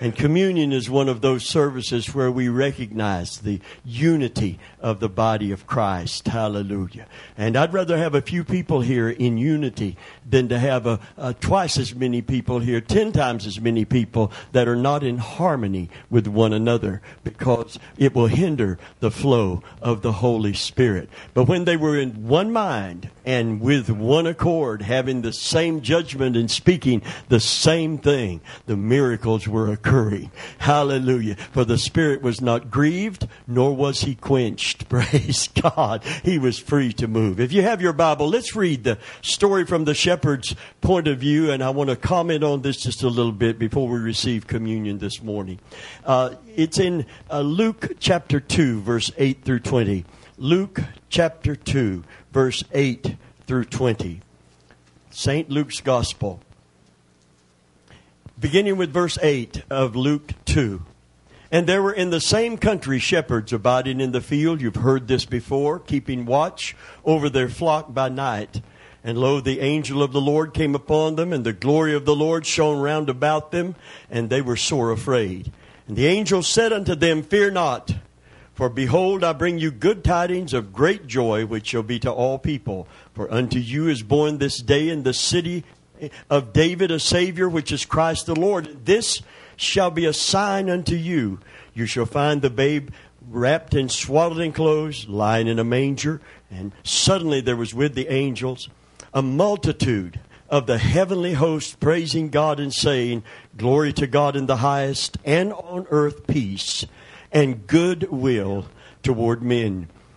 And communion is one of those services where we recognize the unity of the body of Christ. Hallelujah. And I'd rather have a few people here in unity than to have a, a twice as many people here, ten times as many people that are not in harmony with one another because it will hinder the flow of the Holy Spirit. But when they were in one mind and with one accord, having the same judgment and speaking the same thing, the miracles were Hallelujah. For the Spirit was not grieved, nor was he quenched. Praise God. He was free to move. If you have your Bible, let's read the story from the shepherd's point of view, and I want to comment on this just a little bit before we receive communion this morning. Uh, it's in uh, Luke chapter 2, verse 8 through 20. Luke chapter 2, verse 8 through 20. St. Luke's Gospel. Beginning with verse 8 of Luke 2. And there were in the same country shepherds abiding in the field. You've heard this before, keeping watch over their flock by night. And lo, the angel of the Lord came upon them, and the glory of the Lord shone round about them, and they were sore afraid. And the angel said unto them, Fear not, for behold, I bring you good tidings of great joy, which shall be to all people. For unto you is born this day in the city of David a Savior, which is Christ the Lord. This shall be a sign unto you. You shall find the babe wrapped in swaddling clothes, lying in a manger. And suddenly there was with the angels a multitude of the heavenly host praising God and saying, Glory to God in the highest, and on earth peace, and good will toward men.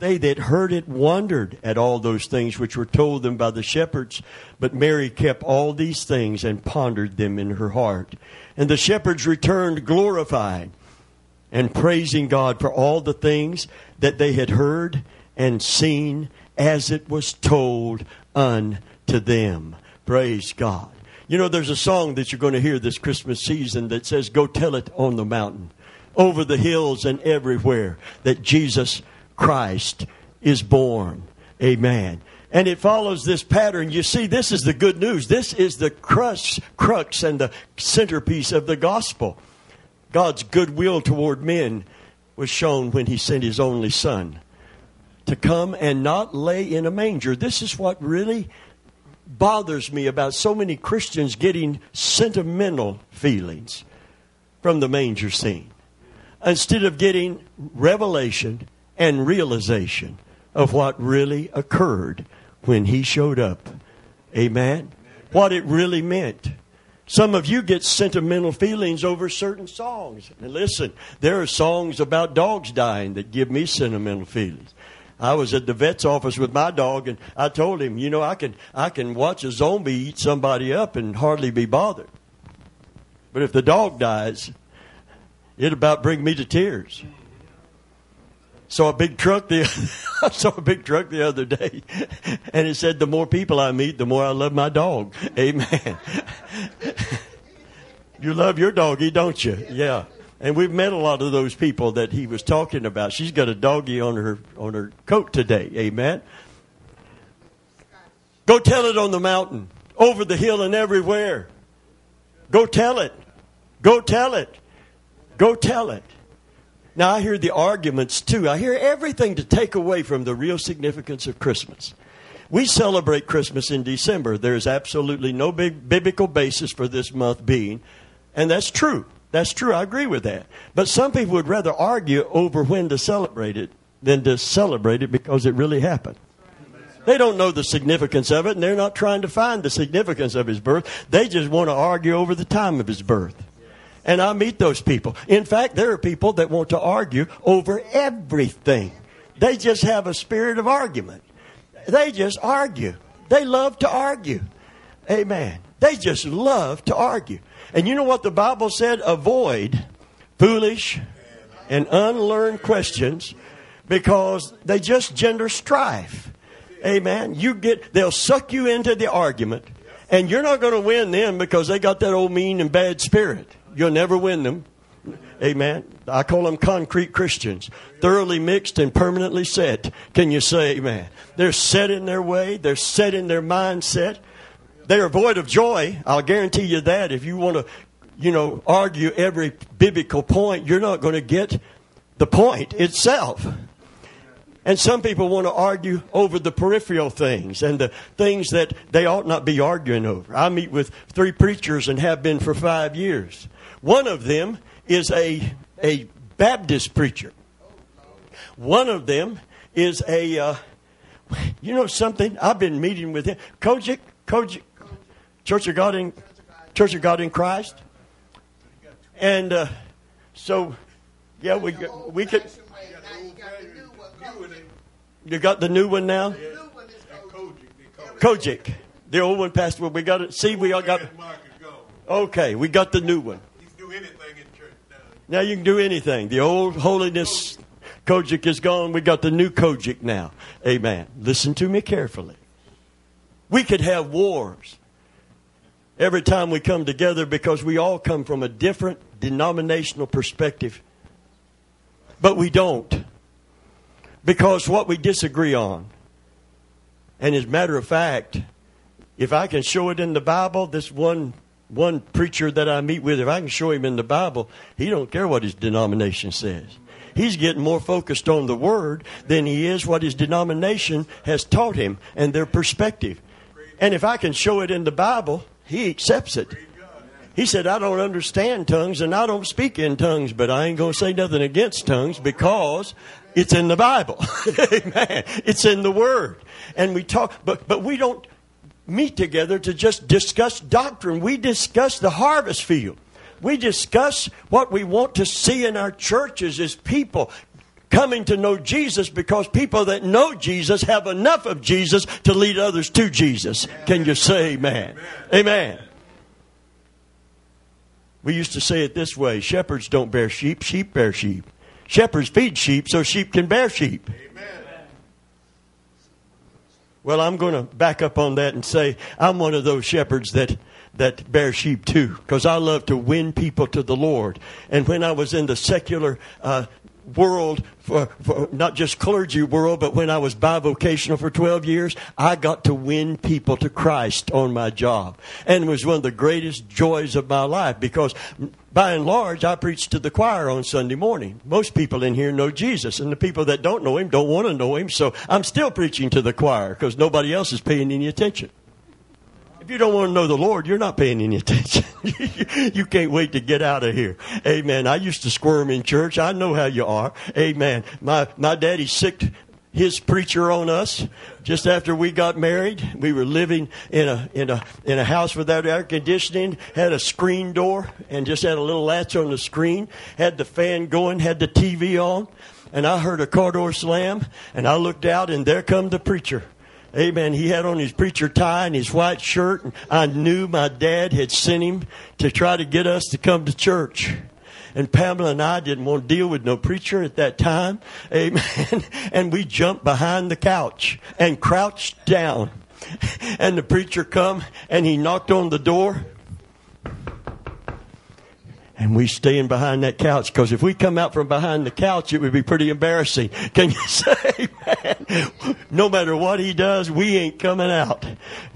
they that heard it wondered at all those things which were told them by the shepherds. But Mary kept all these things and pondered them in her heart. And the shepherds returned glorified and praising God for all the things that they had heard and seen as it was told unto them. Praise God. You know, there's a song that you're going to hear this Christmas season that says, Go tell it on the mountain, over the hills and everywhere, that Jesus Christ is born. Amen. And it follows this pattern. You see, this is the good news. This is the crux, crux and the centerpiece of the gospel. God's goodwill toward men was shown when he sent his only son to come and not lay in a manger. This is what really bothers me about so many Christians getting sentimental feelings from the manger scene instead of getting revelation and realization of what really occurred when he showed up. Amen. What it really meant. Some of you get sentimental feelings over certain songs. And listen, there are songs about dogs dying that give me sentimental feelings. I was at the vet's office with my dog, and I told him, you know, I can I can watch a zombie eat somebody up and hardly be bothered. But if the dog dies, it about bring me to tears. Saw a big truck the I saw a big truck the other day, and it said, "The more people I meet, the more I love my dog." Amen. you love your doggy, don't you? Yeah. And we've met a lot of those people that he was talking about. She's got a doggy on her on her coat today. Amen. Go tell it on the mountain, over the hill, and everywhere. Go tell it. Go tell it. Go tell it. Now, I hear the arguments too. I hear everything to take away from the real significance of Christmas. We celebrate Christmas in December. There's absolutely no big biblical basis for this month being, and that's true. That's true. I agree with that. But some people would rather argue over when to celebrate it than to celebrate it because it really happened. They don't know the significance of it, and they're not trying to find the significance of his birth. They just want to argue over the time of his birth. And I meet those people. In fact, there are people that want to argue over everything. They just have a spirit of argument. They just argue. They love to argue. Amen. They just love to argue. And you know what the Bible said? Avoid foolish and unlearned questions because they just gender strife. Amen. You get, they'll suck you into the argument and you're not going to win them because they got that old mean and bad spirit. You'll never win them. Amen. I call them concrete Christians, thoroughly mixed and permanently set. Can you say amen? They're set in their way, they're set in their mindset. They are void of joy. I'll guarantee you that. If you want to, you know, argue every biblical point, you're not going to get the point itself. And some people want to argue over the peripheral things and the things that they ought not be arguing over. I meet with three preachers and have been for five years. One of them is a, a Baptist preacher. One of them is a, uh, you know something? I've been meeting with him. COGIC, COGIC, Church of God in, Church of God in Christ. And uh, so, yeah, we, we could. You got the new one now? COGIC. The old one passed away. We got it. See, we all got. Okay, we got the new one. Now you can do anything. The old holiness COGIC is gone. We got the new COGIC now. Amen. Listen to me carefully. We could have wars every time we come together because we all come from a different denominational perspective. But we don't because what we disagree on. And as a matter of fact, if I can show it in the Bible, this one one preacher that I meet with, if I can show him in the Bible, he don't care what his denomination says. He's getting more focused on the word than he is what his denomination has taught him and their perspective. And if I can show it in the Bible, he accepts it. He said, I don't understand tongues and I don't speak in tongues, but I ain't going to say nothing against tongues because it's in the Bible. Amen. It's in the Word. And we talk, but, but we don't meet together to just discuss doctrine. We discuss the harvest field. We discuss what we want to see in our churches as people coming to know Jesus because people that know Jesus have enough of Jesus to lead others to Jesus. Can you say amen? Amen. amen. We used to say it this way shepherds don't bear sheep, sheep bear sheep. Shepherds feed sheep so sheep can bear sheep. Amen. Well, I'm going to back up on that and say I'm one of those shepherds that that bear sheep too, because I love to win people to the Lord. And when I was in the secular uh, world, for, for, not just clergy world, but when I was bivocational for 12 years, I got to win people to Christ on my job. And it was one of the greatest joys of my life because by and large, I preach to the choir on Sunday morning. Most people in here know Jesus, and the people that don't know him don't want to know him, so I'm still preaching to the choir because nobody else is paying any attention. If you don't want to know the Lord, you're not paying any attention. you can't wait to get out of here. Amen. I used to squirm in church. I know how you are. Amen. My, my daddy sicked his preacher on us just after we got married. We were living in a in a in a house without air conditioning, had a screen door, and just had a little latch on the screen. Had the fan going, had the TV on, and I heard a car door slam, and I looked out, and there come the preacher. Amen. He had on his preacher tie and his white shirt. And I knew my dad had sent him to try to get us to come to church. And Pamela and I didn't want to deal with no preacher at that time. Amen. And we jumped behind the couch and crouched down. And the preacher come and he knocked on the door and we staying behind that couch because if we come out from behind the couch, it would be pretty embarrassing. Can you say, man, no matter what he does, we ain't coming out.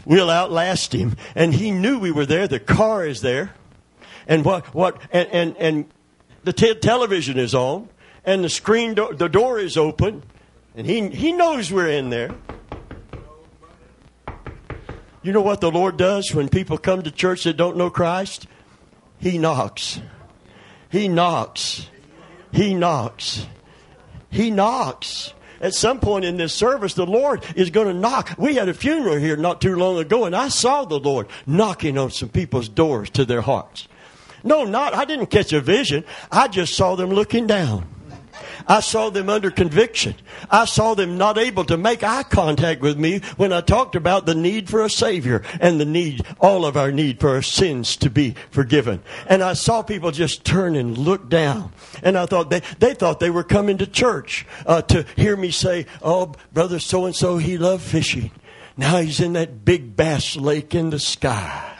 We'll outlast him. And he knew we were there. The car is there. And what, what, and, and, and the t- television is on and the screen, do- the door is open and he, he knows we're in there. You know what the Lord does when people come to church that don't know Christ? He knocks. He knocks. He knocks. He knocks. At some point in this service, the Lord is going to knock. We had a funeral here not too long ago, and I saw the Lord knocking on some people's doors to their hearts. No, not, I didn't catch a vision. I just saw them looking down. I saw them under conviction. I saw them not able to make eye contact with me when I talked about the need for a Savior and the need, all of our need for our sins to be forgiven. And I saw people just turn and look down. And I thought they, they thought they were coming to church uh, to hear me say, Oh, brother so and so, he loved fishing. Now he's in that big bass lake in the sky.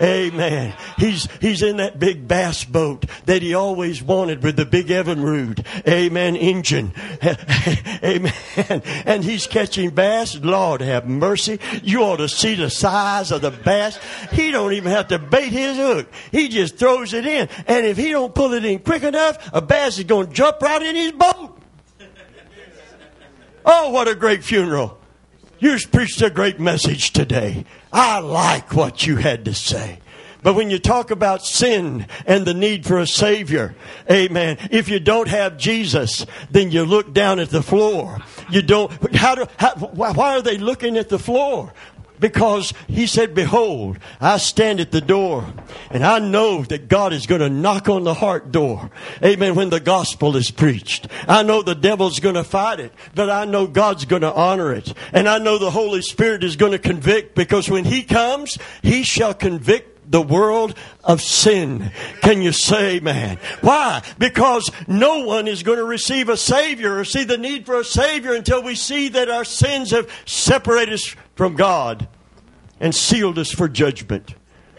Amen. He's, he's in that big bass boat that he always wanted with the big Evinrude. Amen. Engine. Amen. And he's catching bass. Lord have mercy. You ought to see the size of the bass. He don't even have to bait his hook. He just throws it in. And if he don't pull it in quick enough, a bass is going to jump right in his boat. Oh, what a great funeral. You preached a great message today. I like what you had to say. But when you talk about sin and the need for a Savior, amen, if you don't have Jesus, then you look down at the floor. You don't, how do, how, why are they looking at the floor? Because he said, Behold, I stand at the door and I know that God is going to knock on the heart door. Amen. When the gospel is preached, I know the devil's going to fight it, but I know God's going to honor it. And I know the Holy Spirit is going to convict because when he comes, he shall convict the world of sin. Can you say, man? Why? Because no one is going to receive a Savior or see the need for a Savior until we see that our sins have separated us from God and sealed us for judgment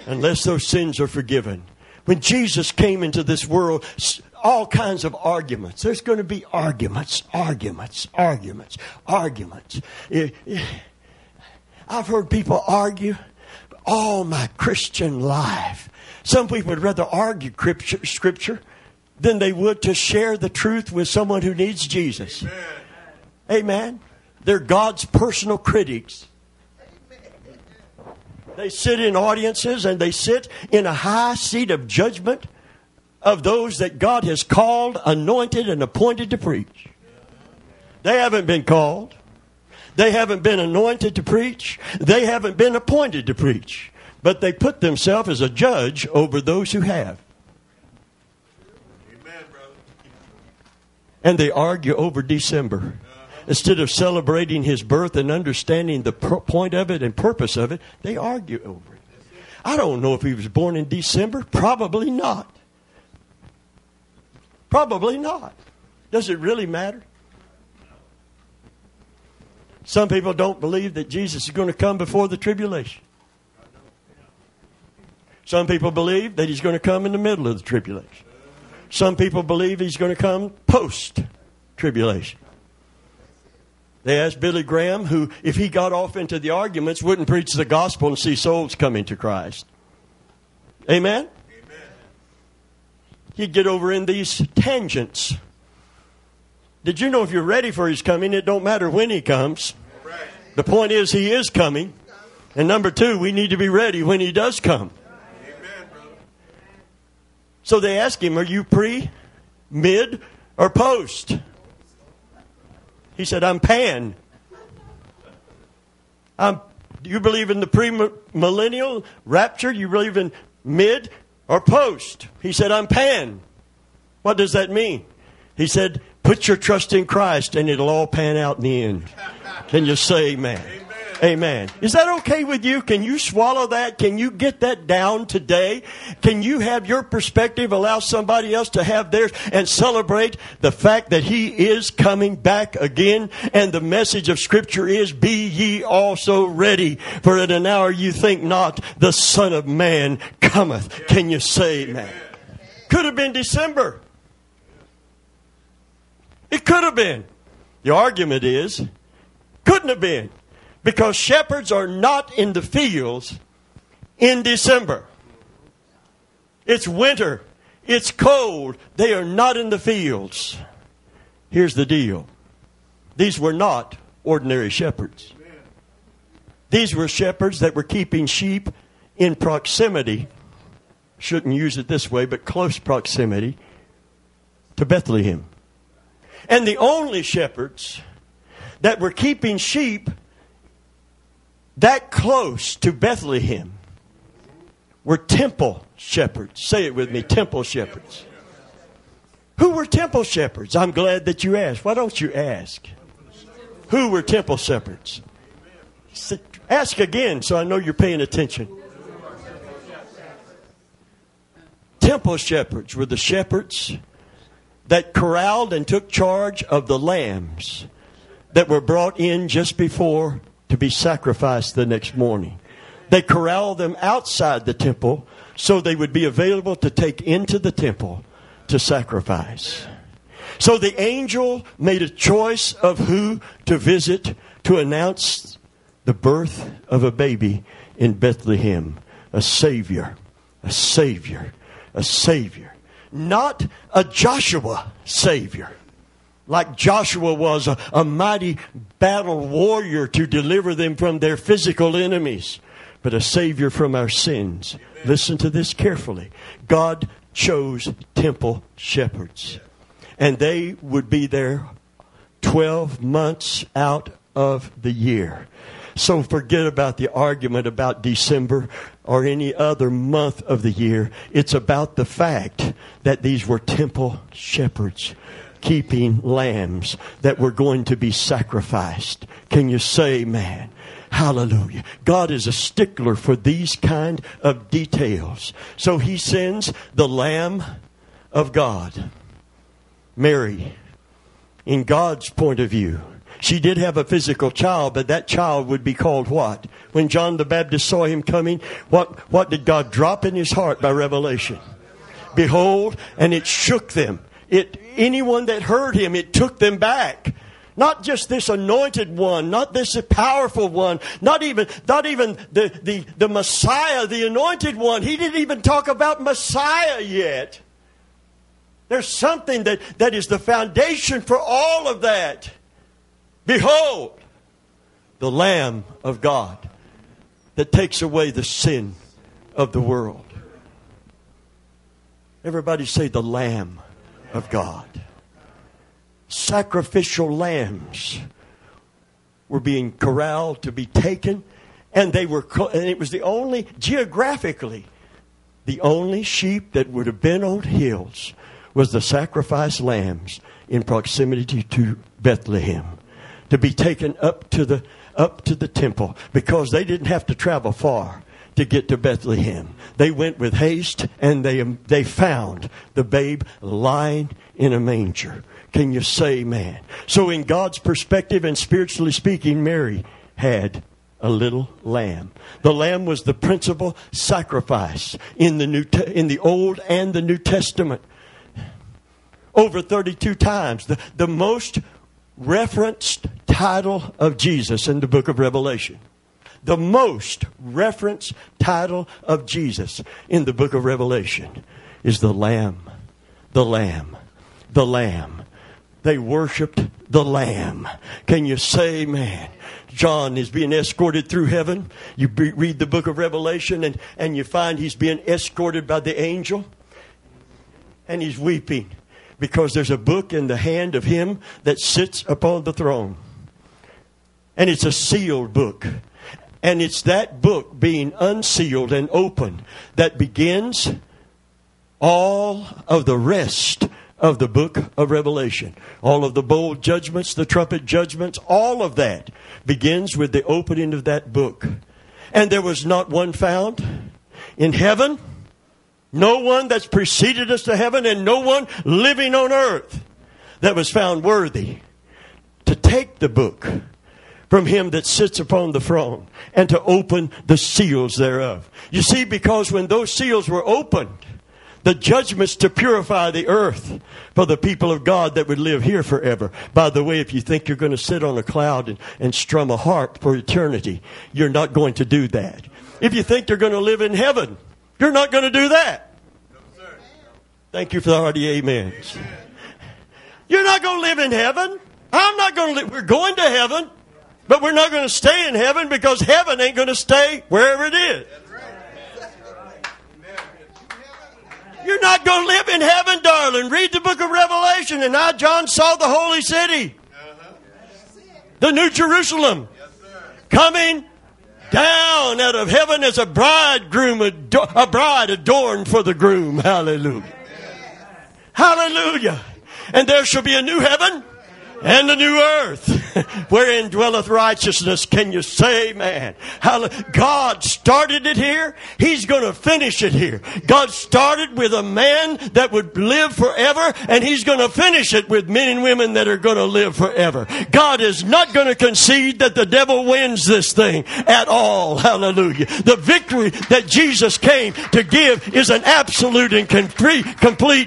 unless those sins are forgiven. When Jesus came into this world, all kinds of arguments. There's going to be arguments, arguments, arguments, arguments. I've heard people argue all my Christian life. Some people would rather argue scripture, than they would to share the truth with someone who needs Jesus. Amen. Amen. They're God's personal critics. They sit in audiences and they sit in a high seat of judgment of those that God has called, anointed, and appointed to preach. They haven't been called. They haven't been anointed to preach. They haven't been appointed to preach. But they put themselves as a judge over those who have. Amen, brother. and they argue over December. Uh-huh. Instead of celebrating his birth and understanding the point of it and purpose of it, they argue over it. I don't know if he was born in December. Probably not. Probably not. Does it really matter? Some people don't believe that Jesus is going to come before the tribulation. Some people believe that he's going to come in the middle of the tribulation. Some people believe he's going to come post tribulation. They asked Billy Graham, who, if he got off into the arguments, wouldn't preach the gospel and see souls coming to Christ. Amen? Amen. He'd get over in these tangents. Did you know if you're ready for his coming, it don't matter when he comes. The point is, he is coming. And number two, we need to be ready when he does come. So they ask him, Are you pre, mid, or post? He said, I'm pan. I'm, do you believe in the pre-millennial rapture? You believe in mid or post? He said, I'm pan. What does that mean? He said, Put your trust in Christ and it'll all pan out in the end. Can you say amen? amen? Amen. Is that okay with you? Can you swallow that? Can you get that down today? Can you have your perspective allow somebody else to have theirs and celebrate the fact that he is coming back again? And the message of scripture is, be ye also ready for in an hour you think not the son of man cometh. Can you say amen? Could have been December. Could have been. The argument is, couldn't have been. Because shepherds are not in the fields in December. It's winter. It's cold. They are not in the fields. Here's the deal these were not ordinary shepherds. These were shepherds that were keeping sheep in proximity, shouldn't use it this way, but close proximity to Bethlehem. And the only shepherds that were keeping sheep that close to Bethlehem were temple shepherds. Say it with me temple shepherds. Who were temple shepherds? I'm glad that you asked. Why don't you ask? Who were temple shepherds? Ask again so I know you're paying attention. Temple shepherds were the shepherds that corralled and took charge of the lambs that were brought in just before to be sacrificed the next morning. They corralled them outside the temple so they would be available to take into the temple to sacrifice. So the angel made a choice of who to visit to announce the birth of a baby in Bethlehem, a Savior, a Savior, a Savior. Not a Joshua Savior, like Joshua was a, a mighty battle warrior to deliver them from their physical enemies, but a Savior from our sins. Listen to this carefully. God chose temple shepherds. And they would be there 12 months out of the year. So forget about the argument about December or any other month of the year. It's about the fact that these were temple shepherds keeping lambs that were going to be sacrificed. Can you say, man? Hallelujah. God is a stickler for these kind of details. So he sends the Lamb of God, Mary, in God's point of view. She did have a physical child, but that child would be called what? When John the Baptist saw him coming, what, what did God drop in his heart by revelation? Behold, and it shook them. It, anyone that heard him, it took them back. Not just this anointed one, not this powerful one, not even, not even the, the, the Messiah, the anointed one. He didn't even talk about Messiah yet. There's something that, that is the foundation for all of that. Behold, the Lamb of God that takes away the sin of the world. Everybody say the Lamb of God sacrificial lambs were being corralled to be taken, and they were, and it was the only, geographically, the only sheep that would have been on hills was the sacrificed lambs in proximity to Bethlehem to be taken up to the up to the temple because they didn't have to travel far to get to Bethlehem. They went with haste and they they found the babe lying in a manger. Can you say man? So, in God's perspective and spiritually speaking, Mary had a little lamb. The lamb was the principal sacrifice in the New in the Old and the New Testament. Over 32 times, the, the most referenced title of Jesus in the book of Revelation. The most referenced title of Jesus in the book of Revelation is the Lamb, the Lamb, the Lamb. They worshiped the Lamb. Can you say, man? John is being escorted through heaven. You read the book of Revelation and, and you find he's being escorted by the angel. And he's weeping because there's a book in the hand of him that sits upon the throne. And it's a sealed book. And it's that book being unsealed and open that begins all of the rest of the book of Revelation. All of the bowl judgments, the trumpet judgments, all of that begins with the opening of that book. And there was not one found in heaven, no one that's preceded us to heaven, and no one living on earth that was found worthy to take the book from him that sits upon the throne and to open the seals thereof. You see, because when those seals were opened, the judgments to purify the earth for the people of God that would live here forever. By the way, if you think you're going to sit on a cloud and, and strum a harp for eternity, you're not going to do that. If you think you're going to live in heaven, you're not going to do that. Thank you for the hearty amens. You're not going to live in heaven. I'm not going to live. We're going to heaven, but we're not going to stay in heaven because heaven ain't going to stay wherever it is. You're not going to live in heaven, darling. Read the book of Revelation. And now John saw the holy city, the New Jerusalem, coming down out of heaven as a bridegroom, a bride adorned for the groom. Hallelujah. Hallelujah. And there shall be a new heaven and a new earth wherein dwelleth righteousness. Can you say amen? God started it here. He's going to finish it here. God started with a man that would live forever and he's going to finish it with men and women that are going to live forever. God is not going to concede that the devil wins this thing at all. Hallelujah. The victory that Jesus came to give is an absolute and complete,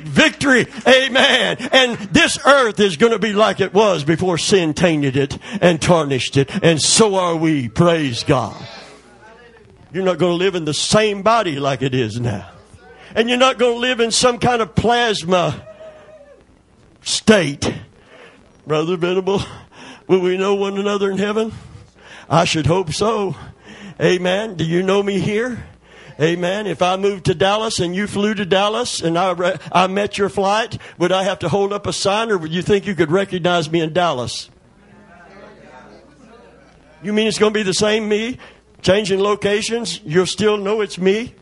victory. Amen. And this earth is going to be like it was before sin tainted it and tarnished it. And so are we. Praise God. You're not going to live in the same body like it is now. And you're not going to live in some kind of plasma state. Brother Venable, will we know one another in heaven? I should hope so. Amen. Do you know me here? Amen. If I moved to Dallas and you flew to Dallas and I, re- I met your flight, would I have to hold up a sign or would you think you could recognize me in Dallas? You mean it's going to be the same me? Changing locations, you'll still know it's me?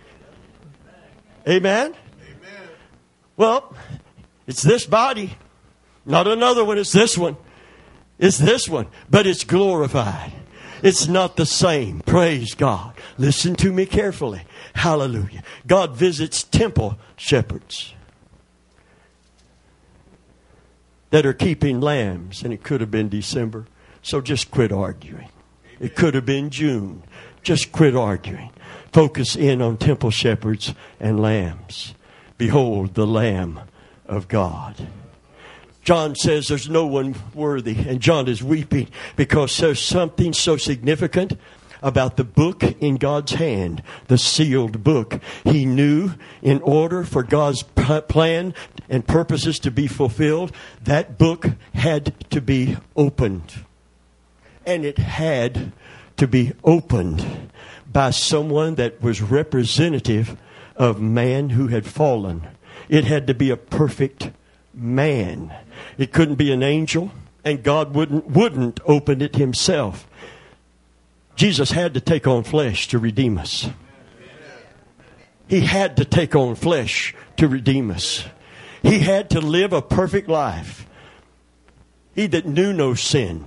Amen? Amen. Well, it's this body, not another one, it's this one. It's this one, but it's glorified. It's not the same. Praise God. Listen to me carefully. Hallelujah. God visits temple shepherds that are keeping lambs, and it could have been December. So just quit arguing. It could have been June. Just quit arguing. Focus in on temple shepherds and lambs. Behold the Lamb of God. John says there's no one worthy, and John is weeping because there's something so significant about the book in God's hand, the sealed book. He knew in order for God's plan and purposes to be fulfilled, that book had to be opened. And it had to be opened by someone that was representative of man who had fallen. It had to be a perfect man. It couldn't be an angel, and God wouldn't, wouldn't open it himself. Jesus had to take on flesh to redeem us. He had to take on flesh to redeem us. He had to live a perfect life. He that knew no sin,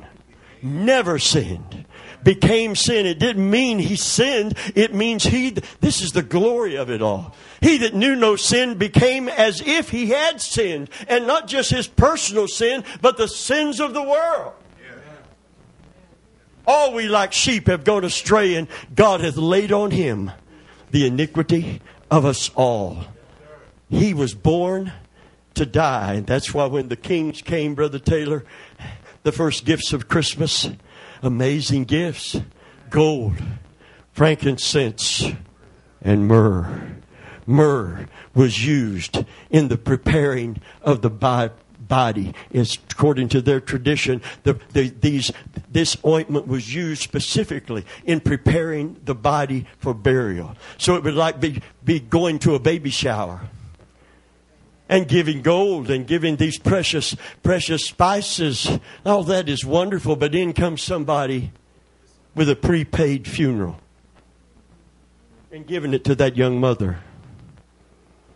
never sinned, became sin. It didn't mean he sinned. It means he, this is the glory of it all. He that knew no sin became as if he had sinned. And not just his personal sin, but the sins of the world. All we like sheep have gone astray, and God hath laid on him the iniquity of us all. He was born to die. And that's why when the kings came, Brother Taylor, the first gifts of Christmas, amazing gifts. Gold, frankincense, and myrrh. Myrrh was used in the preparing of the body. Is according to their tradition the, the, these, this ointment was used specifically in preparing the body for burial. So it would like be, be going to a baby shower and giving gold and giving these precious precious spices. All that is wonderful but in comes somebody with a prepaid funeral and giving it to that young mother.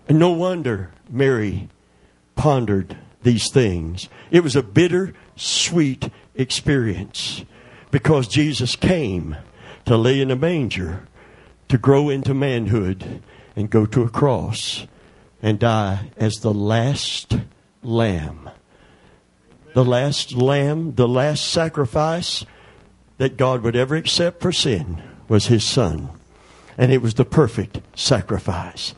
And no wonder mary pondered these things. It was a bitter, sweet experience because Jesus came to lay in a manger, to grow into manhood, and go to a cross and die as the last lamb. The last lamb, the last sacrifice that God would ever accept for sin was his son. And it was the perfect sacrifice.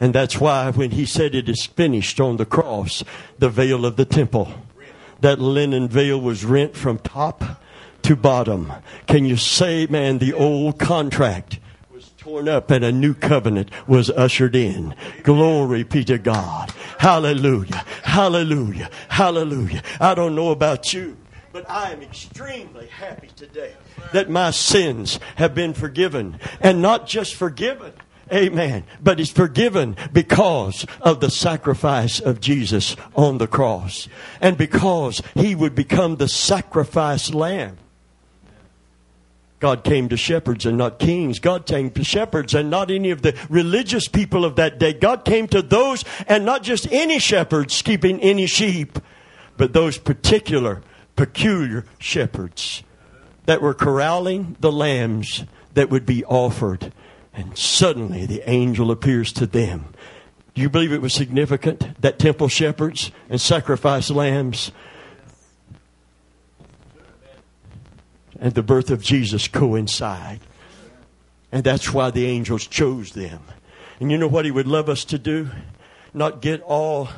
And that's why when he said it is finished on the cross, the veil of the temple, that linen veil was rent from top to bottom. Can you say, man, the old contract torn up and a new covenant was ushered in? Glory be to God. Hallelujah. Hallelujah. Hallelujah. I don't know about you. But I am extremely happy today that my sins have been forgiven. And not just forgiven, Amen. But it's forgiven because of the sacrifice of Jesus on the cross. And because he would become the sacrifice lamb. God came to shepherds and not kings. God came to shepherds and not any of the religious people of that day. God came to those and not just any shepherds keeping any sheep, but those particular, peculiar shepherds that were corralling the lambs that would be offered. And suddenly the angel appears to them. Do you believe it was significant that temple shepherds and sacrifice lambs and the birth of Jesus coincide? And that's why the angels chose them. And you know what he would love us to do? Not get all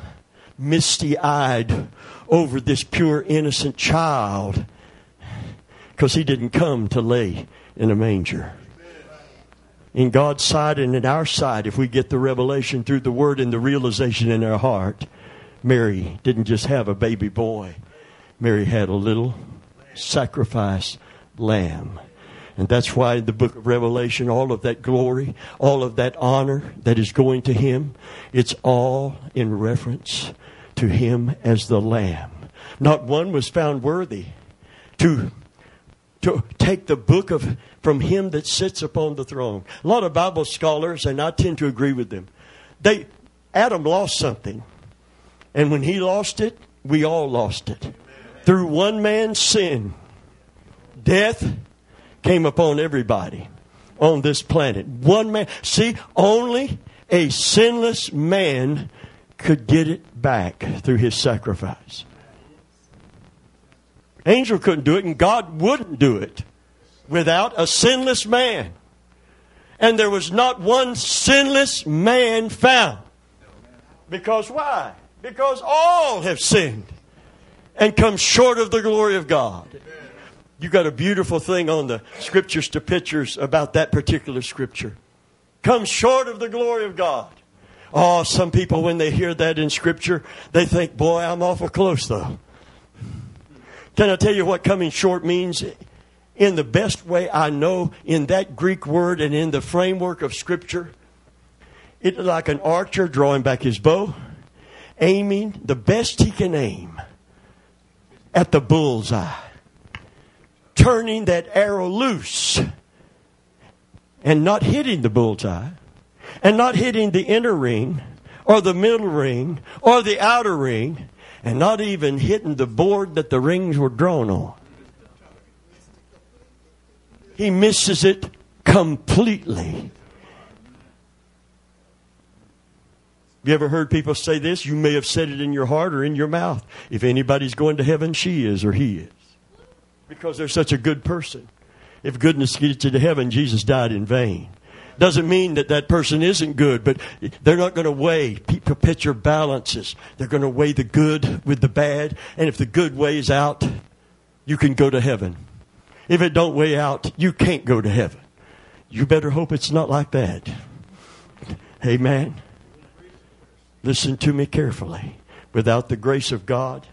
misty eyed over this pure, innocent child because he didn't come to lay in a manger. In God's sight and in our sight, if we get the revelation through the word and the realization in our heart, Mary didn't just have a baby boy. Mary had a little sacrifice lamb. And that's why the book of Revelation, all of that glory, all of that honor that is going to him, it's all in reference to him as the lamb. Not one was found worthy to to take the book of from him that sits upon the throne. A lot of Bible scholars, and I tend to agree with them, they Adam lost something. And when he lost it, we all lost it. Through one man's sin, death came upon everybody on this planet. One man. See, only a sinless man could get it back through his sacrifice. Angel couldn't do it, and God wouldn't do it without a sinless man. And there was not one sinless man found. Because why? Because all have sinned and come short of the glory of God. You got a beautiful thing on the scriptures to pictures about that particular scripture. Come short of the glory of God. Oh, some people, when they hear that in scripture, they think, boy, I'm awful close though. Can I tell you what coming short means? In the best way I know, in that Greek word and in the framework of Scripture, it's like an archer drawing back his bow, aiming the best he can aim at the bullseye, turning that arrow loose and not hitting the bullseye, and not hitting the inner ring or the middle ring or the outer ring and not even hitting the board that the rings were drawn on. He misses it completely. You ever heard people say this? You may have said it in your heart or in your mouth. If anybody's going to heaven, she is or he is. Because they're such a good person. If goodness gets you to heaven, Jesus died in vain doesn't mean that that person isn't good, but they're not going to weigh picture balances. They're going to weigh the good with the bad, and if the good weighs out, you can go to heaven. If it don't weigh out, you can't go to heaven. You better hope it's not like that. Amen. Listen to me carefully. Without the grace of God,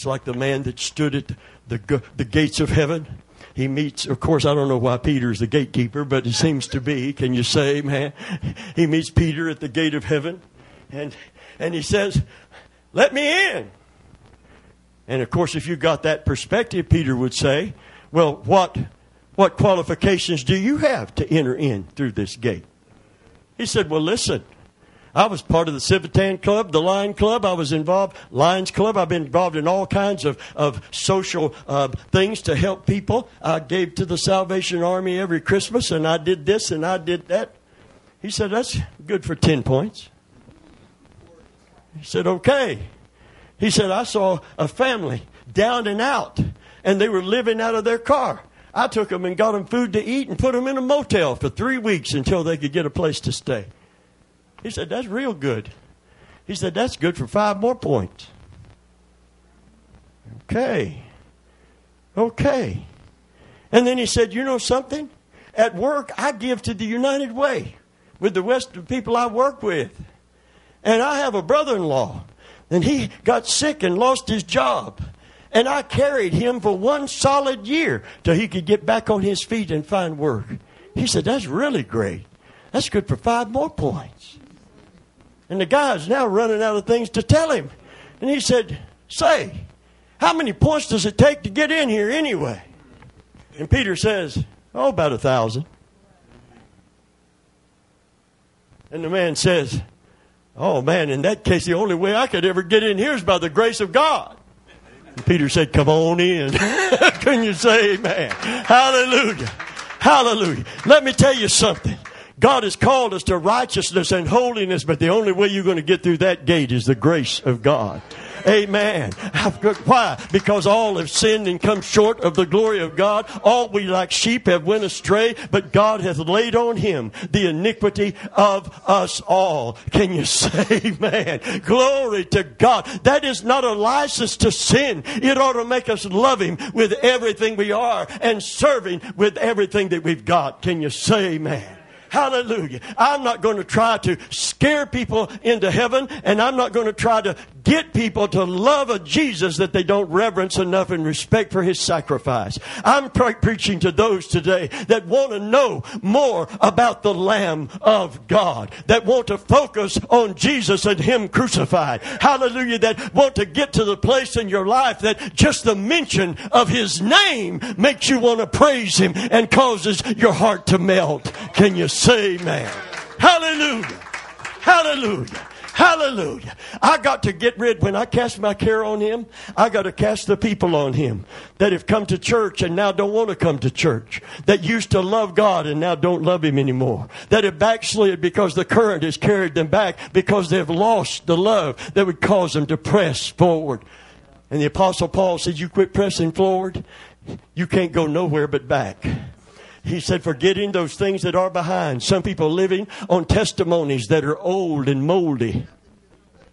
it's like the man that stood at the, the gates of heaven he meets, of course, I don't know why Peter's the gatekeeper, but he seems to be. Can you say, man? He meets Peter at the gate of heaven, and, and he says, Let me in. And of course, if you got that perspective, Peter would say, Well, what, what qualifications do you have to enter in through this gate? He said, Well, listen. I was part of the Civitan Club, the Lion Club. I was involved, Lions Club. I've been involved in all kinds of, of social uh, things to help people. I gave to the Salvation Army every Christmas, and I did this and I did that. He said, That's good for 10 points. He said, Okay. He said, I saw a family down and out, and they were living out of their car. I took them and got them food to eat and put them in a motel for three weeks until they could get a place to stay. He said, That's real good. He said, That's good for five more points. Okay. Okay. And then he said, You know something? At work, I give to the United Way with the rest of the people I work with. And I have a brother in law, and he got sick and lost his job. And I carried him for one solid year till he could get back on his feet and find work. He said, That's really great. That's good for five more points. And the guy's now running out of things to tell him. And he said, Say, how many points does it take to get in here anyway? And Peter says, Oh, about a thousand. And the man says, Oh man, in that case, the only way I could ever get in here is by the grace of God. And Peter said, Come on in. Can you say amen? Hallelujah. Hallelujah. Let me tell you something. God has called us to righteousness and holiness, but the only way you're going to get through that gate is the grace of God. Amen. Why? Because all have sinned and come short of the glory of God. All we like sheep have went astray, but God hath laid on him the iniquity of us all. Can you say amen? Glory to God. That is not a license to sin. It ought to make us love him with everything we are and serving with everything that we've got. Can you say amen? Hallelujah. I'm not going to try to scare people into heaven, and I'm not going to try to get people to love a Jesus that they don't reverence enough and respect for his sacrifice. I'm pre- preaching to those today that want to know more about the Lamb of God, that want to focus on Jesus and him crucified. Hallelujah. That want to get to the place in your life that just the mention of his name makes you want to praise him and causes your heart to melt. Can you say amen? Hallelujah. Hallelujah. Hallelujah. I got to get rid, when I cast my care on him, I got to cast the people on him that have come to church and now don't want to come to church, that used to love God and now don't love him anymore, that have backslid because the current has carried them back because they've lost the love that would cause them to press forward. And the apostle Paul said, you quit pressing forward, you can't go nowhere but back. He said, forgetting those things that are behind. Some people living on testimonies that are old and moldy.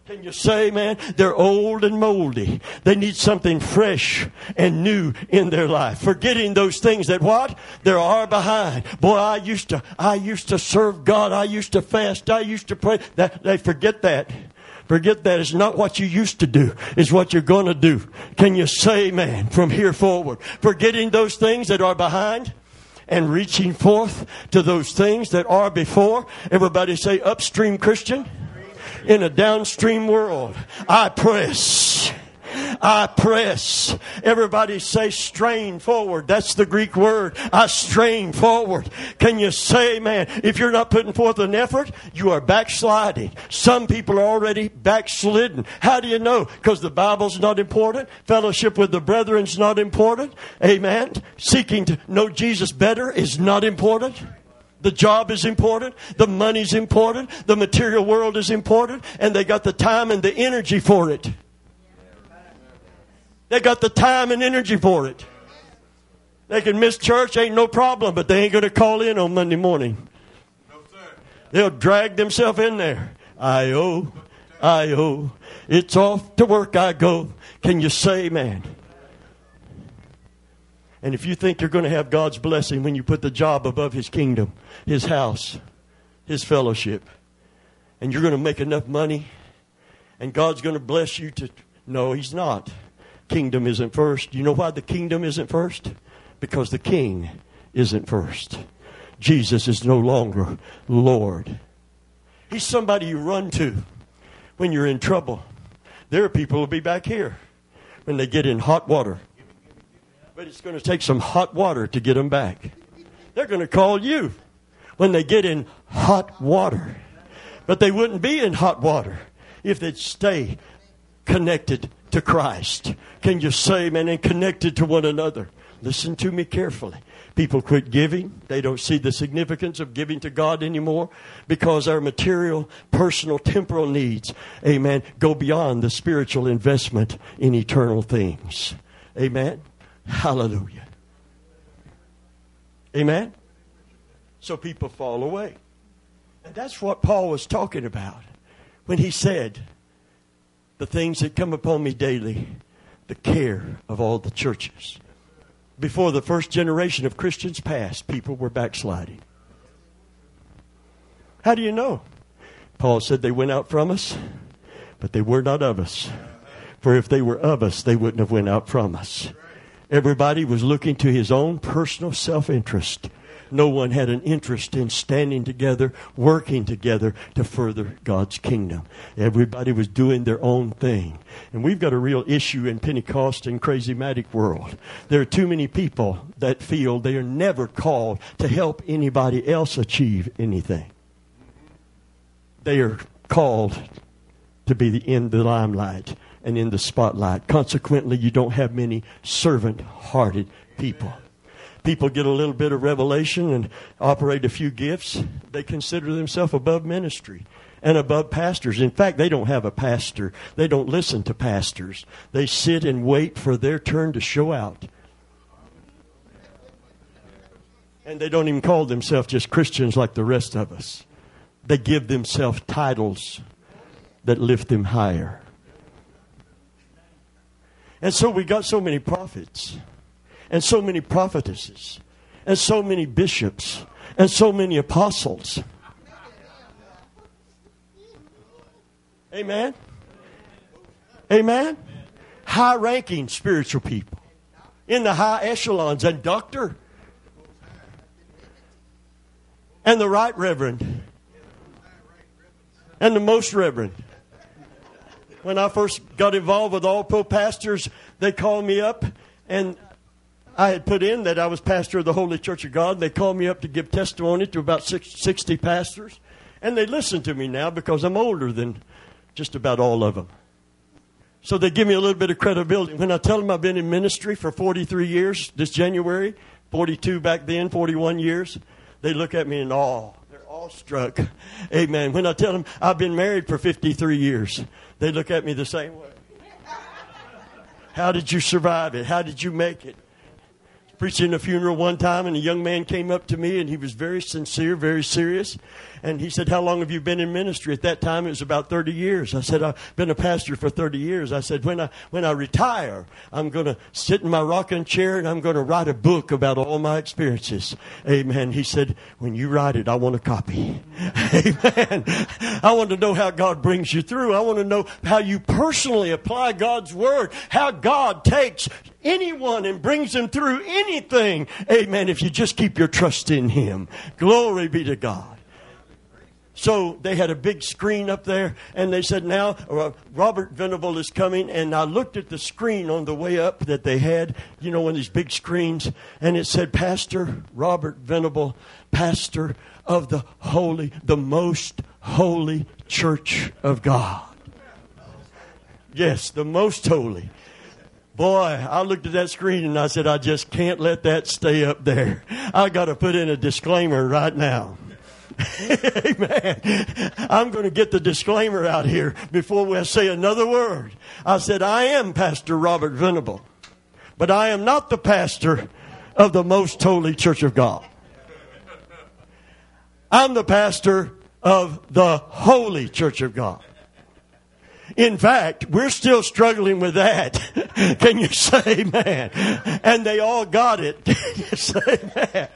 Can you say, man, they're old and moldy. They need something fresh and new in their life. Forgetting those things that what? There are behind. Boy, I used to, I used to serve God. I used to fast. I used to pray. That, they forget that. Forget that. It's not what you used to do. It's what you're going to do. Can you say, man, from here forward? Forgetting those things that are behind and reaching forth to those things that are before. Everybody say upstream Christian. In a downstream world, I press. I press. Everybody say strain forward. That's the Greek word. I strain forward. Can you say, man, if you're not putting forth an effort, you are backsliding. Some people are already backslidden. How do you know? Because the Bible's not important. Fellowship with the brethren's not important. Amen. Seeking to know Jesus better is not important. The job is important. The money's important. The material world is important. And they got the time and the energy for it. They got the time and energy for it. They can miss church, ain't no problem, but they ain't going to call in on Monday morning. They'll drag themselves in there. I owe, I owe. It's off to work I go. Can you say, man? And if you think you're going to have God's blessing when you put the job above His kingdom, His house, His fellowship, and you're going to make enough money, and God's going to bless you to. No, He's not kingdom isn't first. You know why the kingdom isn't first? Because the king isn't first. Jesus is no longer Lord. He's somebody you run to when you're in trouble. There are people who'll be back here when they get in hot water. But it's going to take some hot water to get them back. They're going to call you when they get in hot water. But they wouldn't be in hot water if they'd stay connected to Christ. Can you say, man, and connected to one another? Listen to me carefully. People quit giving. They don't see the significance of giving to God anymore because our material, personal, temporal needs, amen, go beyond the spiritual investment in eternal things. Amen. Hallelujah. Amen. So people fall away. And that's what Paul was talking about when he said, the things that come upon me daily, the care of all the churches. Before the first generation of Christians passed, people were backsliding. How do you know? Paul said they went out from us, but they were not of us. For if they were of us, they wouldn't have went out from us. Everybody was looking to his own personal self-interest. No one had an interest in standing together, working together to further God's kingdom. Everybody was doing their own thing. And we've got a real issue in Pentecost and charismatic world. There are too many people that feel they are never called to help anybody else achieve anything. They are called to be in the limelight and in the spotlight. Consequently, you don't have many servant hearted people. People get a little bit of revelation and operate a few gifts. They consider themselves above ministry and above pastors. In fact, they don't have a pastor. They don't listen to pastors. They sit and wait for their turn to show out. And they don't even call themselves just Christians like the rest of us. They give themselves titles that lift them higher. And so we got so many prophets, and so many prophetesses, and so many bishops, and so many apostles. Amen. Amen. High ranking spiritual people in the high echelons, and doctor, and the right reverend, and the most reverend when I first got involved with all pro pastors, they called me up and I had put in that I was pastor of the Holy Church of God. They called me up to give testimony to about 60 pastors. And they listen to me now because I'm older than just about all of them. So they give me a little bit of credibility. When I tell them I've been in ministry for 43 years this January, 42 back then, 41 years, they look at me in awe. They're awestruck. Amen. When I tell them I've been married for 53 years, they look at me the same way. How did you survive it? How did you make it? Preaching a funeral one time, and a young man came up to me, and he was very sincere, very serious. And he said, How long have you been in ministry? At that time, it was about 30 years. I said, I've been a pastor for 30 years. I said, When I, when I retire, I'm going to sit in my rocking chair and I'm going to write a book about all my experiences. Amen. He said, When you write it, I want a copy. Amen. I want to know how God brings you through. I want to know how you personally apply God's word, how God takes anyone and brings them through anything. Amen. If you just keep your trust in Him. Glory be to God. So they had a big screen up there, and they said, Now uh, Robert Venable is coming. And I looked at the screen on the way up that they had, you know, one of these big screens, and it said, Pastor Robert Venable, pastor of the holy, the most holy church of God. Yes, the most holy. Boy, I looked at that screen and I said, I just can't let that stay up there. I got to put in a disclaimer right now. Amen. I'm going to get the disclaimer out here before we say another word. I said, I am Pastor Robert Venable, but I am not the pastor of the most holy church of God. I'm the pastor of the holy church of God. In fact, we're still struggling with that. Can you say amen? And they all got it. Say amen?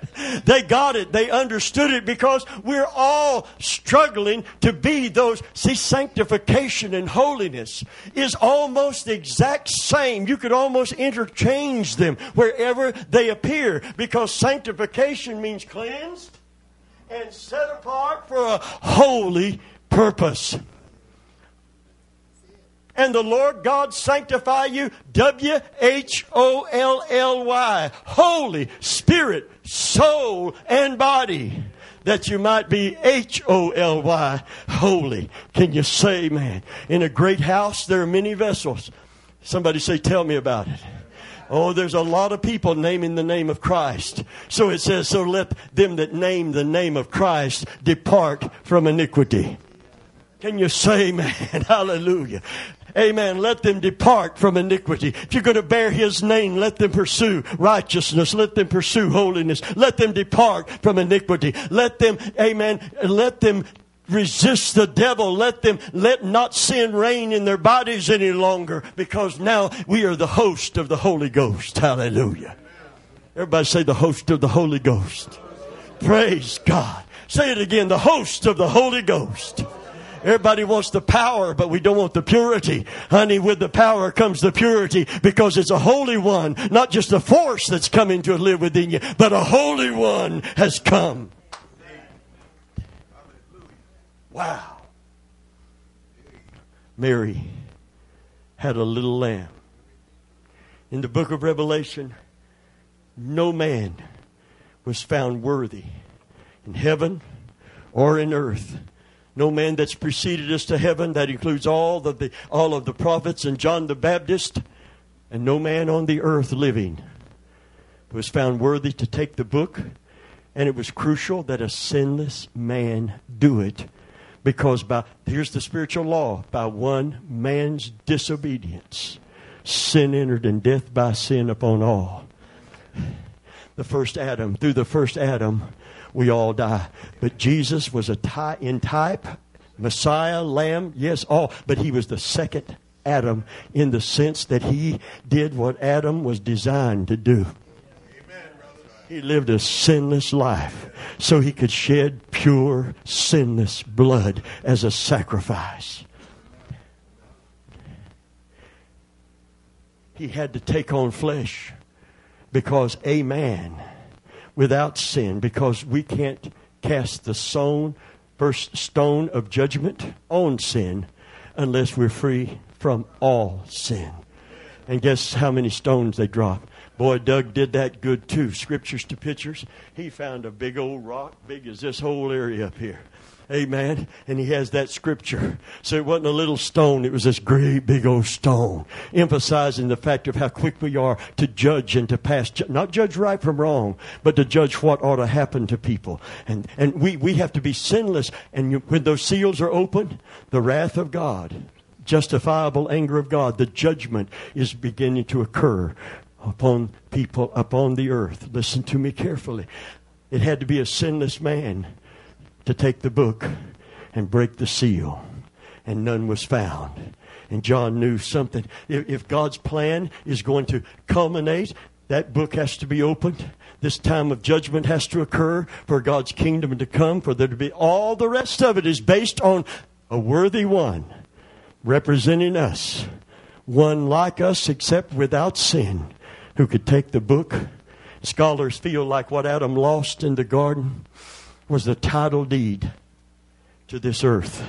They got it. They understood it because we're all struggling to be those. See, sanctification and holiness is almost the exact same. You could almost interchange them wherever they appear because sanctification means cleansed and set apart for a holy purpose and the Lord God sanctify you. W H O L L Y. Holy Spirit, soul, and body. That you might be H O L Y, holy. Can you say, man? In a great house, there are many vessels. Somebody say, tell me about it. Oh, there's a lot of people naming the name of Christ. So it says, so let them that name the name of Christ depart from iniquity. Can you say, man? Hallelujah. Amen. Let them depart from iniquity. If you're going to bear his name, let them pursue righteousness. Let them pursue holiness. Let them depart from iniquity. Let them, amen, let them resist the devil. Let them, let not sin reign in their bodies any longer because now we are the host of the Holy Ghost. Hallelujah. Everybody say the host of the Holy Ghost. Praise God. Say it again. The host of the Holy Ghost. Everybody wants the power, but we don't want the purity. Honey, with the power comes the purity because it's a holy one, not just a force that's coming to live within you, but a holy one has come. Wow. Mary had a little lamb. In the book of Revelation, no man was found worthy in heaven or in earth. No man that's preceded us to heaven, that includes all of the, all of the prophets and John the Baptist, and no man on the earth living was found worthy to take the book. And it was crucial that a sinless man do it because by here's the spiritual law by one man's disobedience sin entered and death by sin upon all the first adam through the first adam we all die. But Jesus was a ty- in type, Messiah, Lamb, yes, all. But he was the second Adam in the sense that he did what Adam was designed to do. He lived a sinless life so he could shed pure, sinless blood as a sacrifice. He had to take on flesh because a man without sin because we can't cast the stone, first stone of judgment on sin unless we're free from all sin. And guess how many stones they dropped? Boy, Doug did that good too. Scriptures to pictures. He found a big old rock, big as this whole area up here. Amen. And he has that scripture. So it wasn't a little stone, it was this great big old stone, emphasizing the fact of how quick we are to judge and to pass, not judge right from wrong, but to judge what ought to happen to people. And, and we, we have to be sinless. And you, when those seals are opened, the wrath of God, justifiable anger of God, the judgment is beginning to occur upon people, upon the earth. Listen to me carefully. It had to be a sinless man to take the book and break the seal, and none was found. And John knew something. If God's plan is going to culminate, that book has to be opened. This time of judgment has to occur for God's kingdom to come, for there to be all the rest of it is based on a worthy one representing us, one like us except without sin, who could take the book. Scholars feel like what Adam lost in the garden was the title deed to this earth.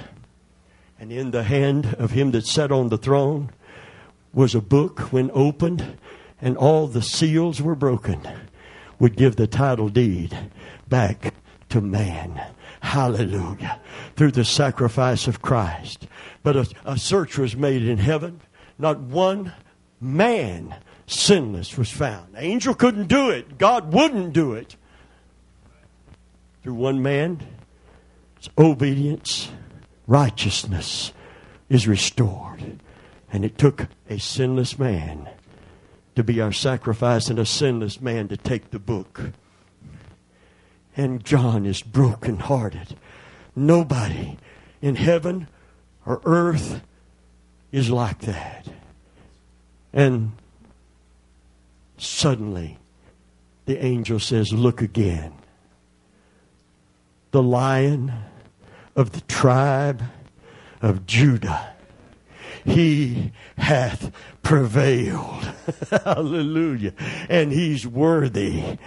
And in the hand of him that sat on the throne was a book when opened and all the seals were broken, would give the title deed back to man. Hallelujah. Through the sacrifice of Christ. But a, a search was made in heaven. Not one man sinless was found. angel couldn't do it. God wouldn't do it through one man, obedience, righteousness is restored. And it took a sinless man to be our sacrifice and a sinless man to take the book. And John is brokenhearted. Nobody in heaven or earth is like that. And suddenly the angel says, Look again the lion of the tribe of Judah. He hath prevailed. Hallelujah. And he's worthy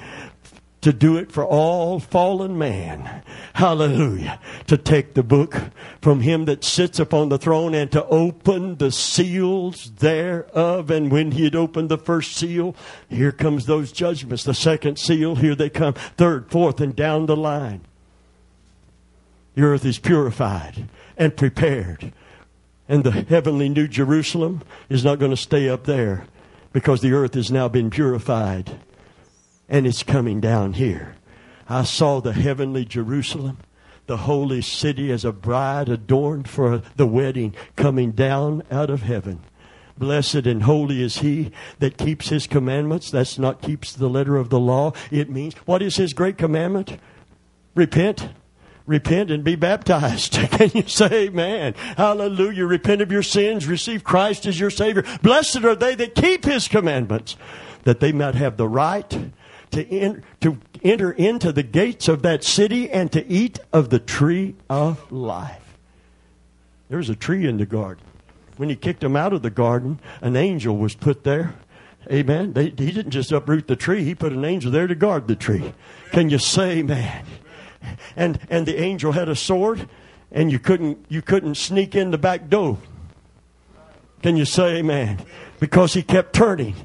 to do it for all fallen man. Hallelujah. To take the book from him that sits upon the throne and to open the seals thereof. And when he had opened the first seal, here comes those judgments. The second seal, here they come. Third, fourth, and down the line the earth is purified and prepared. And the heavenly New Jerusalem is not going to stay up there because the earth has now been purified and it's coming down here. I saw the heavenly Jerusalem, the holy city as a bride adorned for the wedding coming down out of heaven. Blessed and holy is he that keeps his commandments. That's not keeps the letter of the law. It means, what is his great commandment? Repent repent and be baptized. Can you say amen? Hallelujah. Repent of your sins. Receive Christ as your Savior. Blessed are they that keep His commandments, that they might have the right to, to enter into the gates of that city and to eat of the tree of life. There was a tree in the garden. When he kicked them out of the garden, an angel was put there. Amen. They, he didn't just uproot the tree, he put an angel there to guard the tree. Can you say, man? And, and the angel had a sword, and you couldn't, you couldn't sneak in the back door. Can you say amen? Because he kept turning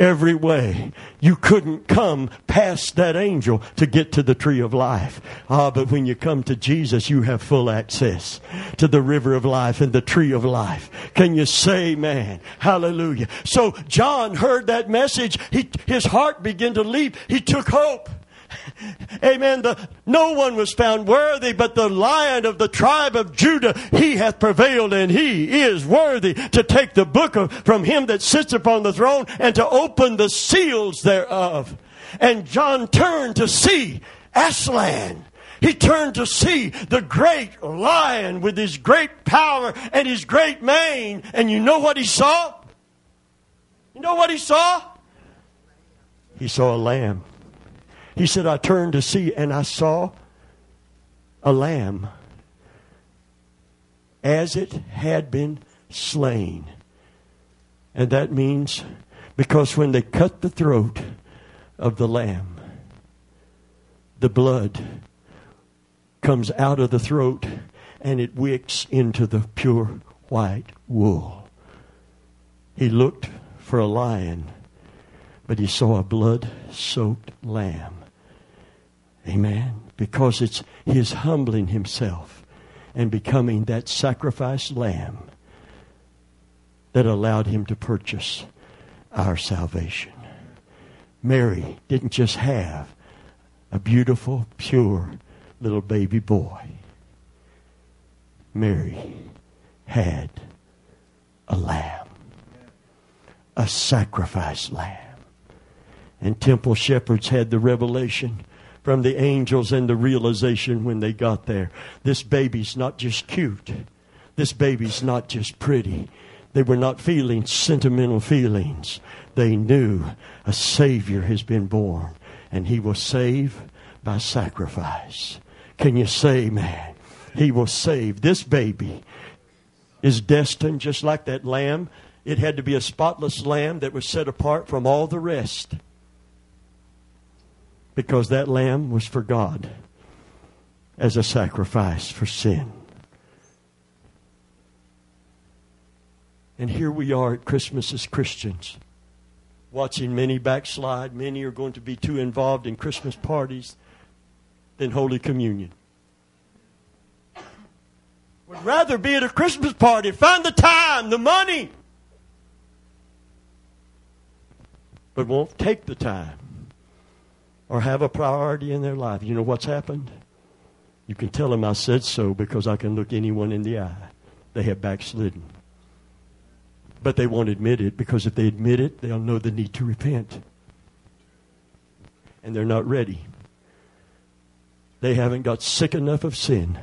every way. You couldn't come past that angel to get to the tree of life. Ah, but when you come to Jesus, you have full access to the river of life and the tree of life. Can you say, man? Hallelujah. So John heard that message. He, his heart began to leap. He took hope. Amen. The, no one was found worthy, but the lion of the tribe of Judah, he hath prevailed, and he is worthy to take the book of, from him that sits upon the throne and to open the seals thereof. And John turned to see Aslan. He turned to see the great lion with his great power and his great mane. And you know what he saw? You know what he saw? He saw a lamb. He said, I turned to see and I saw a lamb as it had been slain. And that means because when they cut the throat of the lamb, the blood comes out of the throat and it wicks into the pure white wool. He looked for a lion, but he saw a blood soaked lamb. Amen. Because it's his humbling himself and becoming that sacrificed lamb that allowed him to purchase our salvation. Mary didn't just have a beautiful, pure little baby boy. Mary had a lamb, a sacrificed lamb. And temple shepherds had the revelation from the angels and the realization when they got there. This baby's not just cute. This baby's not just pretty. They were not feeling sentimental feelings. They knew a Savior has been born, and He will save by sacrifice. Can you say, man? He will save. This baby is destined just like that lamb. It had to be a spotless lamb that was set apart from all the rest because that lamb was for God as a sacrifice for sin. And here we are at Christmas as Christians, watching many backslide. Many are going to be too involved in Christmas parties than Holy Communion. Would rather be at a Christmas party, find the time, the money, but won't take the time or have a priority in their life. You know what's happened? You can tell them I said so because I can look anyone in the eye. They have backslidden. But they won't admit it because if they admit it, they'll know the need to repent. And they're not ready. They haven't got sick enough of sin.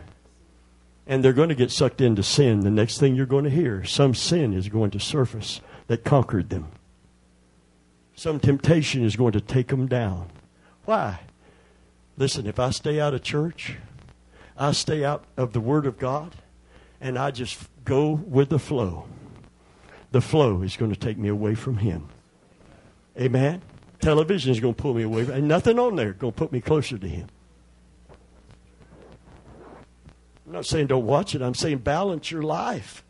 And they're going to get sucked into sin. The next thing you're going to hear, some sin is going to surface that conquered them. Some temptation is going to take them down. Why? Listen, if I stay out of church, I stay out of the Word of God, and I just go with the flow, the flow is going to take me away from Him. Amen? Television is going to pull me away, and nothing on there going to put me closer to Him. I'm not saying don't watch it, I'm saying balance your life.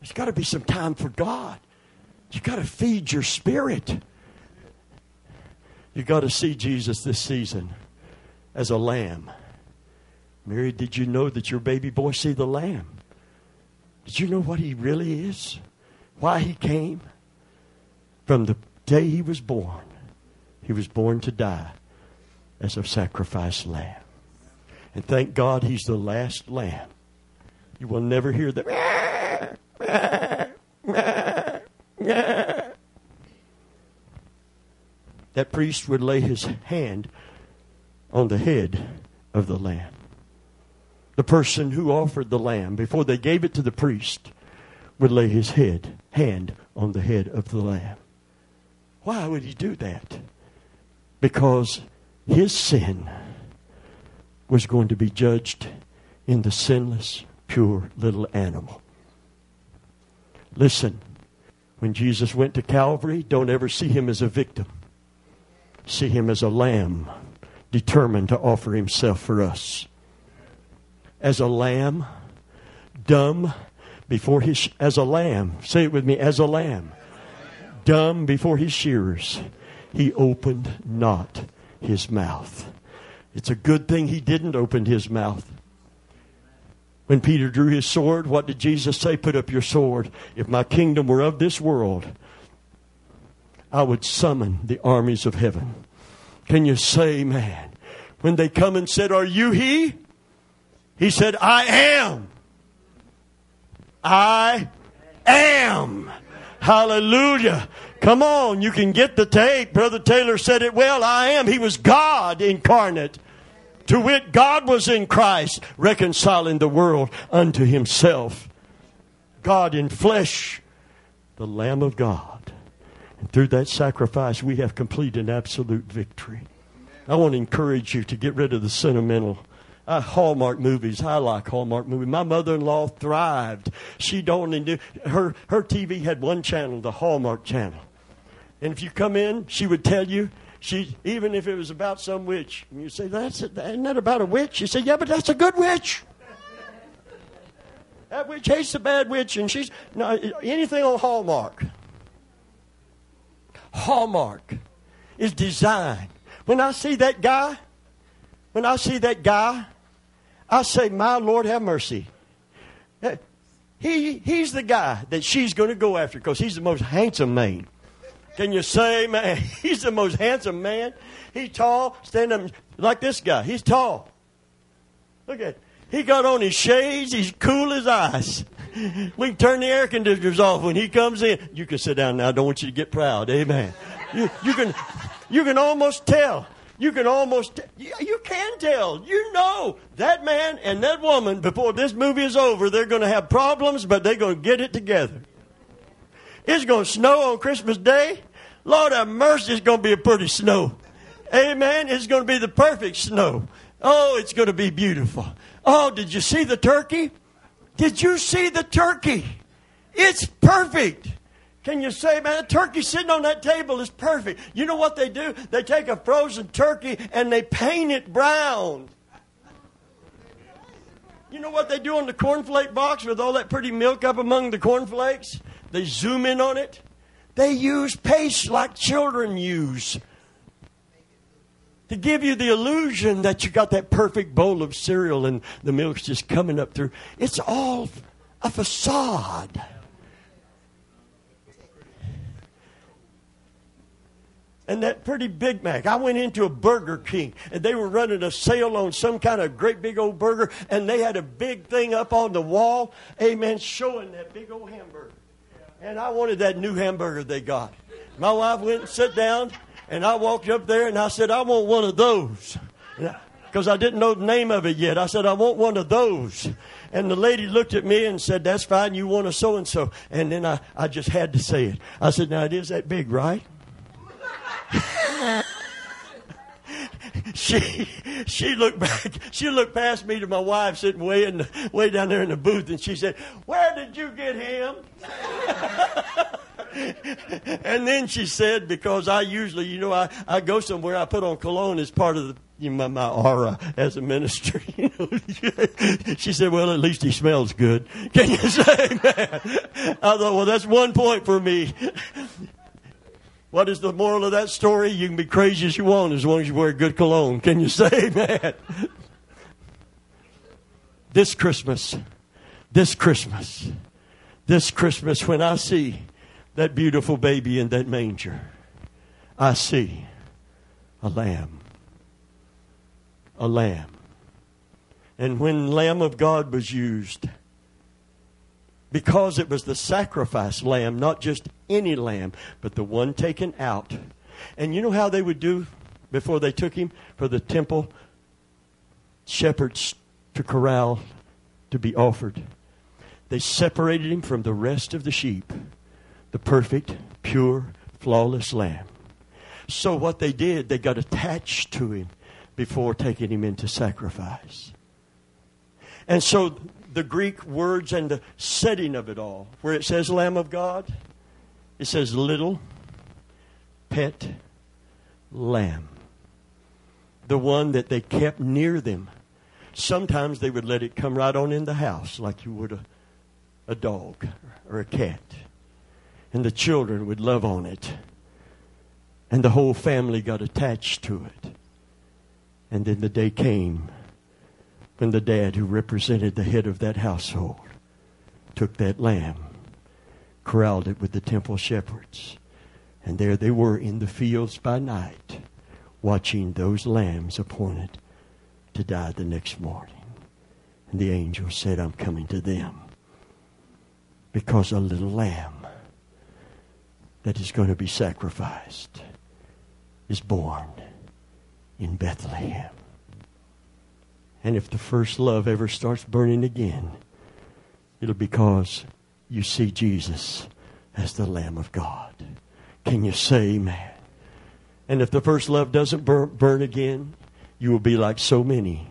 There's got to be some time for God. You've got to feed your spirit. You've got to see Jesus this season as a lamb. Mary, did you know that your baby boy see the lamb? Did you know what he really is? Why he came? From the day he was born, he was born to die as a sacrificed lamb. And thank God he's the last lamb. You will never hear the that priest would lay his hand on the head of the lamb. The person who offered the lamb, before they gave it to the priest, would lay his head, hand on the head of the lamb. Why would he do that? Because his sin was going to be judged in the sinless, pure little animal. Listen, when Jesus went to Calvary, don't ever see him as a victim. See him as a lamb determined to offer himself for us. As a lamb, dumb before his, as a lamb, say it with me, as a lamb, dumb before his shearers, he opened not his mouth. It's a good thing he didn't open his mouth. When Peter drew his sword, what did Jesus say? Put up your sword. If my kingdom were of this world, I would summon the armies of heaven. Can you say, man? When they come and said, Are you he? He said, I am. I am. Hallelujah. Come on, you can get the tape. Brother Taylor said it well. I am. He was God incarnate. To wit, God was in Christ, reconciling the world unto himself. God in flesh, the Lamb of God. Through that sacrifice, we have complete and absolute victory. I want to encourage you to get rid of the sentimental. Uh, Hallmark movies. I like Hallmark movies. My mother-in-law thrived. She don't do her her TV had one channel, the Hallmark channel. And if you come in, she would tell you she even if it was about some witch, and you say that's isn't that about a witch? You say yeah, but that's a good witch. That witch hates the bad witch, and she's anything on Hallmark. Hallmark is designed. When I see that guy, when I see that guy, I say, My Lord, have mercy. Eh, he, he's the guy that she's going to go after because he's the most handsome man. Can you say, man? He's the most handsome man. He's tall, standing like this guy. He's tall. Look at He got on his shades. He's cool as ice. We can turn the air conditioners off when he comes in. You can sit down now. I don't want you to get proud. Amen. You, you can, you can almost tell. You can almost, you can tell. You know that man and that woman, before this movie is over, they're going to have problems, but they're going to get it together. It's going to snow on Christmas Day. Lord have mercy, it's going to be a pretty snow. Amen. It's going to be the perfect snow. Oh, it's going to be beautiful. Oh, did you see the turkey? Did you see the turkey? It's perfect. Can you say, man, a turkey sitting on that table is perfect? You know what they do? They take a frozen turkey and they paint it brown. You know what they do on the cornflake box with all that pretty milk up among the cornflakes? They zoom in on it. They use paste like children use to give you the illusion that you got that perfect bowl of cereal and the milk's just coming up through. It's all a facade. and that pretty Big Mac. I went into a Burger King and they were running a sale on some kind of great big old burger and they had a big thing up on the wall, amen, showing that big old hamburger. And I wanted that new hamburger they got. My wife went and sat down and I walked up there and I said, I want one of those. Because I didn't know the name of it yet. I said, I want one of those. And the lady looked at me and said, That's fine, you want a so and so. And then I, I just had to say it. I said, Now it is that big, right? she she looked back. She looked past me to my wife sitting way in the, way down there in the booth, and she said, "Where did you get him?" and then she said, because I usually, you know, I, I go somewhere, I put on cologne as part of the, you know, my, my aura as a minister. She said, "Well, at least he smells good." Can you say, man? I thought, well, that's one point for me. What is the moral of that story? You can be crazy as you want as long as you wear good cologne. Can you say that? this Christmas, this Christmas, this Christmas, when I see that beautiful baby in that manger, I see a lamb. A lamb. And when Lamb of God was used, because it was the sacrifice lamb, not just any lamb, but the one taken out. And you know how they would do before they took him for the temple shepherds to corral to be offered? They separated him from the rest of the sheep, the perfect, pure, flawless lamb. So what they did, they got attached to him before taking him into sacrifice. And so the Greek words and the setting of it all, where it says Lamb of God, it says little pet lamb. The one that they kept near them. Sometimes they would let it come right on in the house like you would a, a dog or a cat. And the children would love on it. And the whole family got attached to it. And then the day came when the dad who represented the head of that household took that lamb, corralled it with the temple shepherds, and there they were in the fields by night, watching those lambs appointed to die the next morning. And the angel said, I'm coming to them because a little lamb that is going to be sacrificed is born in Bethlehem. And if the first love ever starts burning again, it'll be because you see Jesus as the Lamb of God. Can you say amen? And if the first love doesn't burn, burn again, you will be like so many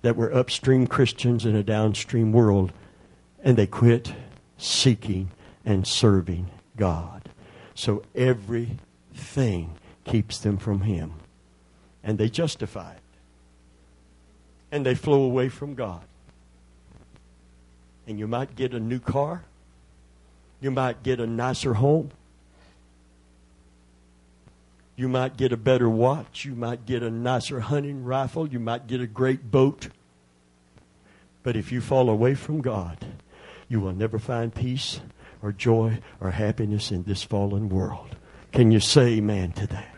that were upstream Christians in a downstream world and they quit seeking and serving God. So everything keeps them from Him. And they justify it and they flow away from God. And you might get a new car, you might get a nicer home, you might get a better watch, you might get a nicer hunting rifle, you might get a great boat. But if you fall away from God, you will never find peace or joy or happiness in this fallen world. Can you say amen to that?